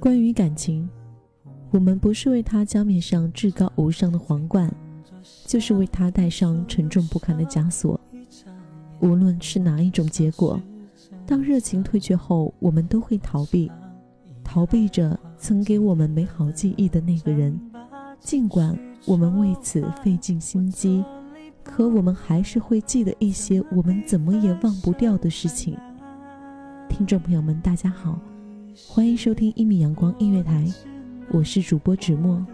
关于感情，我们不是为他加冕上至高无上的皇冠，就是为他戴上沉重不堪的枷锁。无论是哪一种结果，当热情退却后，我们都会逃避，逃避着曾给我们美好记忆的那个人。尽管我们为此费尽心机，可我们还是会记得一些我们怎么也忘不掉的事情。听众朋友们，大家好，欢迎收听一米阳光音乐台，我是主播芷墨。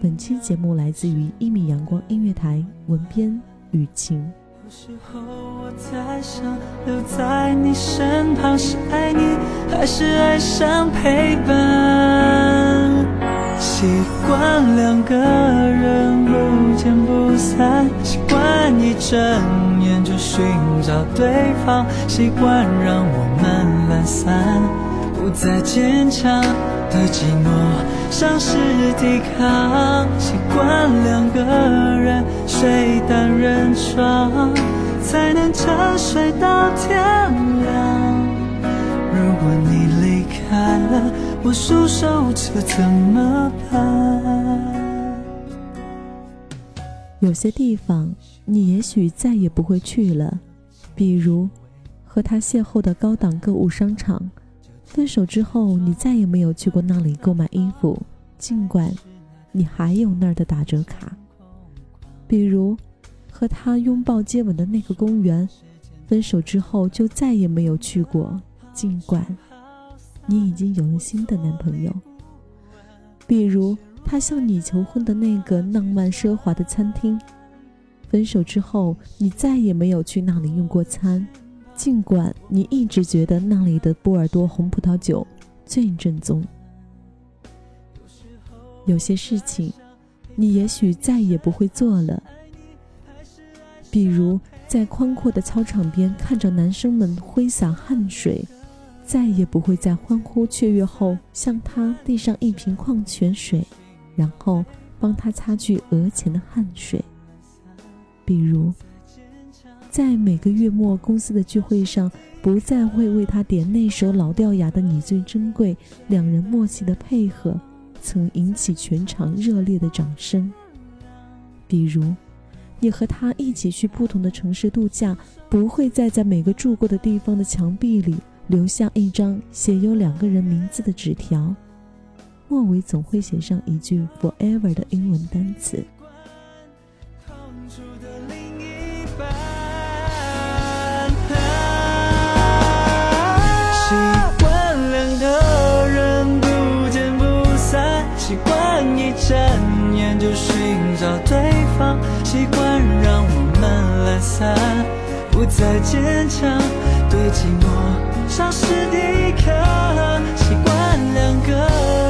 本期节目来自于一米阳光音乐台，文编雨晴。有时候我在想，留在你身旁是爱你，还是爱上陪伴？习惯两个人不见不散，习惯一睁眼就寻找对方，习惯让我们懒散，不再坚强的寂寞，像是抵抗。习惯两个人睡单人床，才能沉睡到天亮。如果你离开了，我束手这怎么办？有些地方你也许再也不会去了，比如和他邂逅的高档购物商场。分手之后，你再也没有去过那里购买衣服，尽管你还有那儿的打折卡。比如和他拥抱接吻的那个公园，分手之后就再也没有去过，尽管你已经有了新的男朋友。比如他向你求婚的那个浪漫奢华的餐厅，分手之后你再也没有去那里用过餐。尽管你一直觉得那里的波尔多红葡萄酒最正宗，有些事情你也许再也不会做了，比如在宽阔的操场边看着男生们挥洒汗水，再也不会在欢呼雀跃后向他递上一瓶矿泉水，然后帮他擦去额前的汗水，比如。在每个月末公司的聚会上，不再会为他点那首老掉牙的《你最珍贵》，两人默契的配合曾引起全场热烈的掌声。比如，你和他一起去不同的城市度假，不会再在每个住过的地方的墙壁里留下一张写有两个人名字的纸条，末尾总会写上一句 “forever” 的英文单词。习惯两个人不见不散，习惯一睁眼就寻找对方，习惯让我们懒散，不再坚强，对寂寞丧失抵抗。习惯两个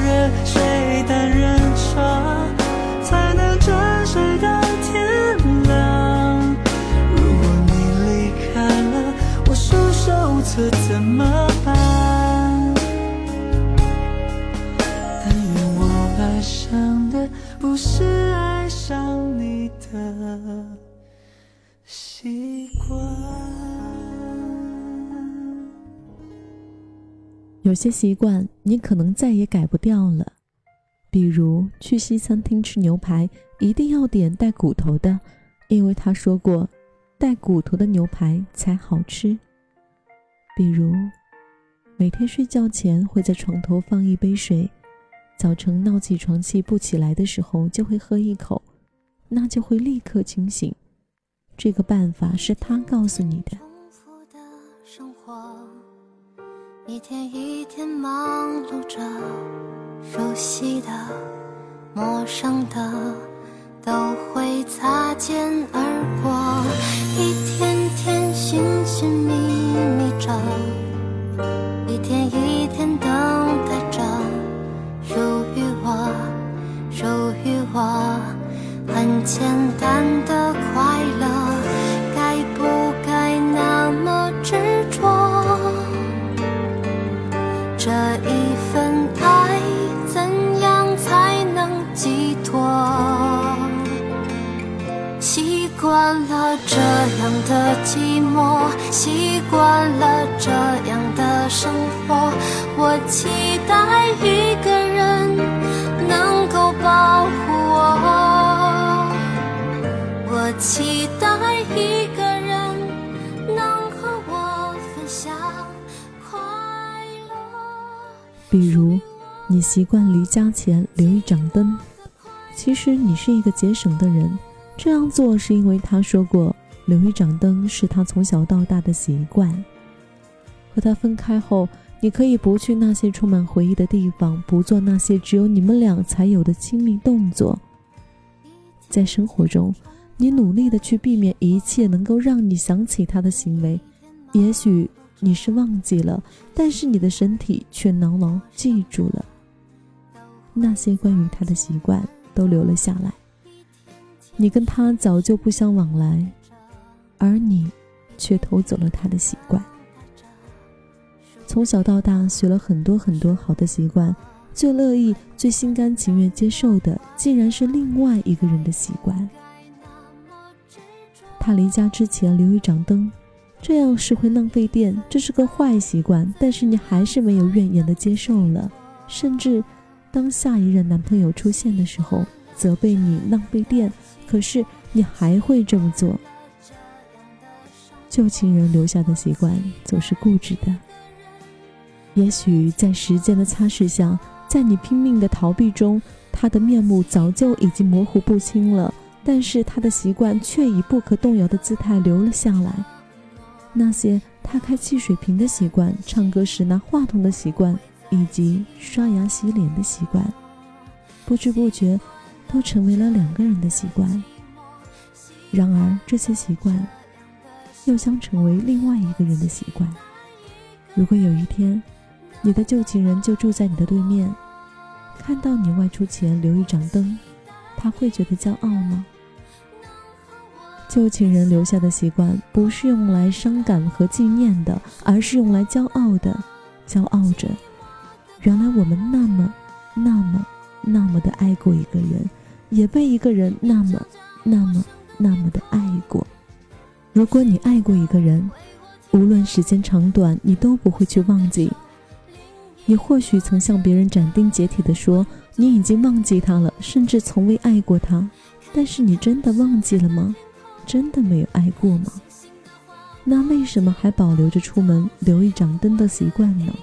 人睡单人床，才能沉睡到天亮。如果你离开了，我束手无策怎么办？但愿我爱上的。不是爱上你的习惯。有些习惯你可能再也改不掉了，比如去西餐厅吃牛排一定要点带骨头的，因为他说过带骨头的牛排才好吃。比如每天睡觉前会在床头放一杯水。早晨闹起床气不起来的时候，就会喝一口，那就会立刻清醒。这个办法是他告诉你的。一天一天忙碌着，熟悉的、陌生的都会擦肩而过，一天这一份爱，怎样才能寄托？习惯了这样的寂寞，习惯了这样的生活。我期待一个人你习惯离家前留一盏灯，其实你是一个节省的人。这样做是因为他说过，留一盏灯是他从小到大的习惯。和他分开后，你可以不去那些充满回忆的地方，不做那些只有你们俩才有的亲密动作。在生活中，你努力的去避免一切能够让你想起他的行为。也许你是忘记了，但是你的身体却牢牢记住了。那些关于他的习惯都留了下来。你跟他早就不相往来，而你却偷走了他的习惯。从小到大学了很多很多好的习惯，最乐意、最心甘情愿接受的，竟然是另外一个人的习惯。他离家之前留一盏灯，这样是会浪费电，这是个坏习惯。但是你还是没有怨言的接受了，甚至当下一任男朋友出现的时候，责备你浪费电。可是你还会这么做？旧情人留下的习惯总是固执的。也许在时间的擦拭下，在你拼命的逃避中，他的面目早就已经模糊不清了。但是他的习惯却以不可动摇的姿态留了下来。那些他开汽水瓶的习惯、唱歌时拿话筒的习惯，以及刷牙洗脸的习惯，不知不觉。都成为了两个人的习惯。然而，这些习惯又将成为另外一个人的习惯。如果有一天，你的旧情人就住在你的对面，看到你外出前留一盏灯，他会觉得骄傲吗？旧情人留下的习惯不是用来伤感和纪念的，而是用来骄傲的。骄傲着，原来我们那么、那么、那么的爱过一个人。也被一个人那么、那么、那么的爱过。如果你爱过一个人，无论时间长短，你都不会去忘记。你或许曾向别人斩钉截铁地说你已经忘记他了，甚至从未爱过他。但是你真的忘记了吗？真的没有爱过吗？那为什么还保留着出门留一盏灯的习惯呢？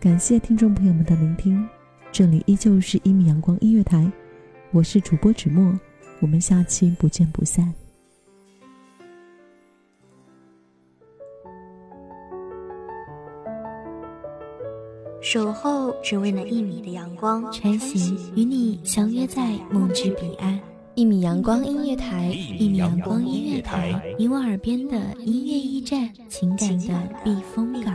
感谢听众朋友们的聆听，这里依旧是一米阳光音乐台，我是主播芷墨，我们下期不见不散。守候只为那一米的阳光，穿行与你相约在梦之彼岸。一米阳光音乐台，一米阳光音乐台，你我耳边的音乐驿站，情感的避风港。